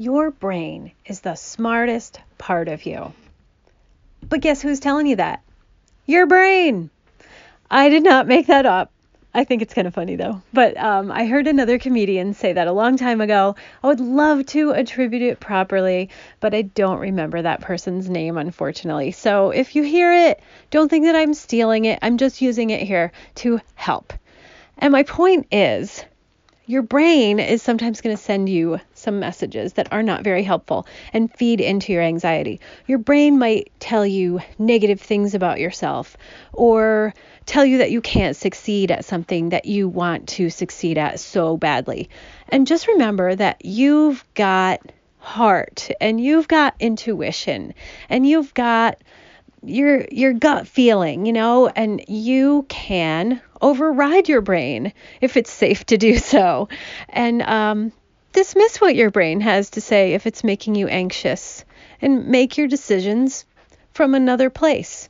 Your brain is the smartest part of you. But guess who's telling you that? Your brain. I did not make that up. I think it's kind of funny though. But um, I heard another comedian say that a long time ago. I would love to attribute it properly, but I don't remember that person's name, unfortunately. So if you hear it, don't think that I'm stealing it. I'm just using it here to help. And my point is your brain is sometimes going to send you some messages that are not very helpful and feed into your anxiety. Your brain might tell you negative things about yourself or tell you that you can't succeed at something that you want to succeed at so badly. And just remember that you've got heart and you've got intuition and you've got your your gut feeling, you know, and you can override your brain if it's safe to do so, and um, dismiss what your brain has to say if it's making you anxious, and make your decisions from another place.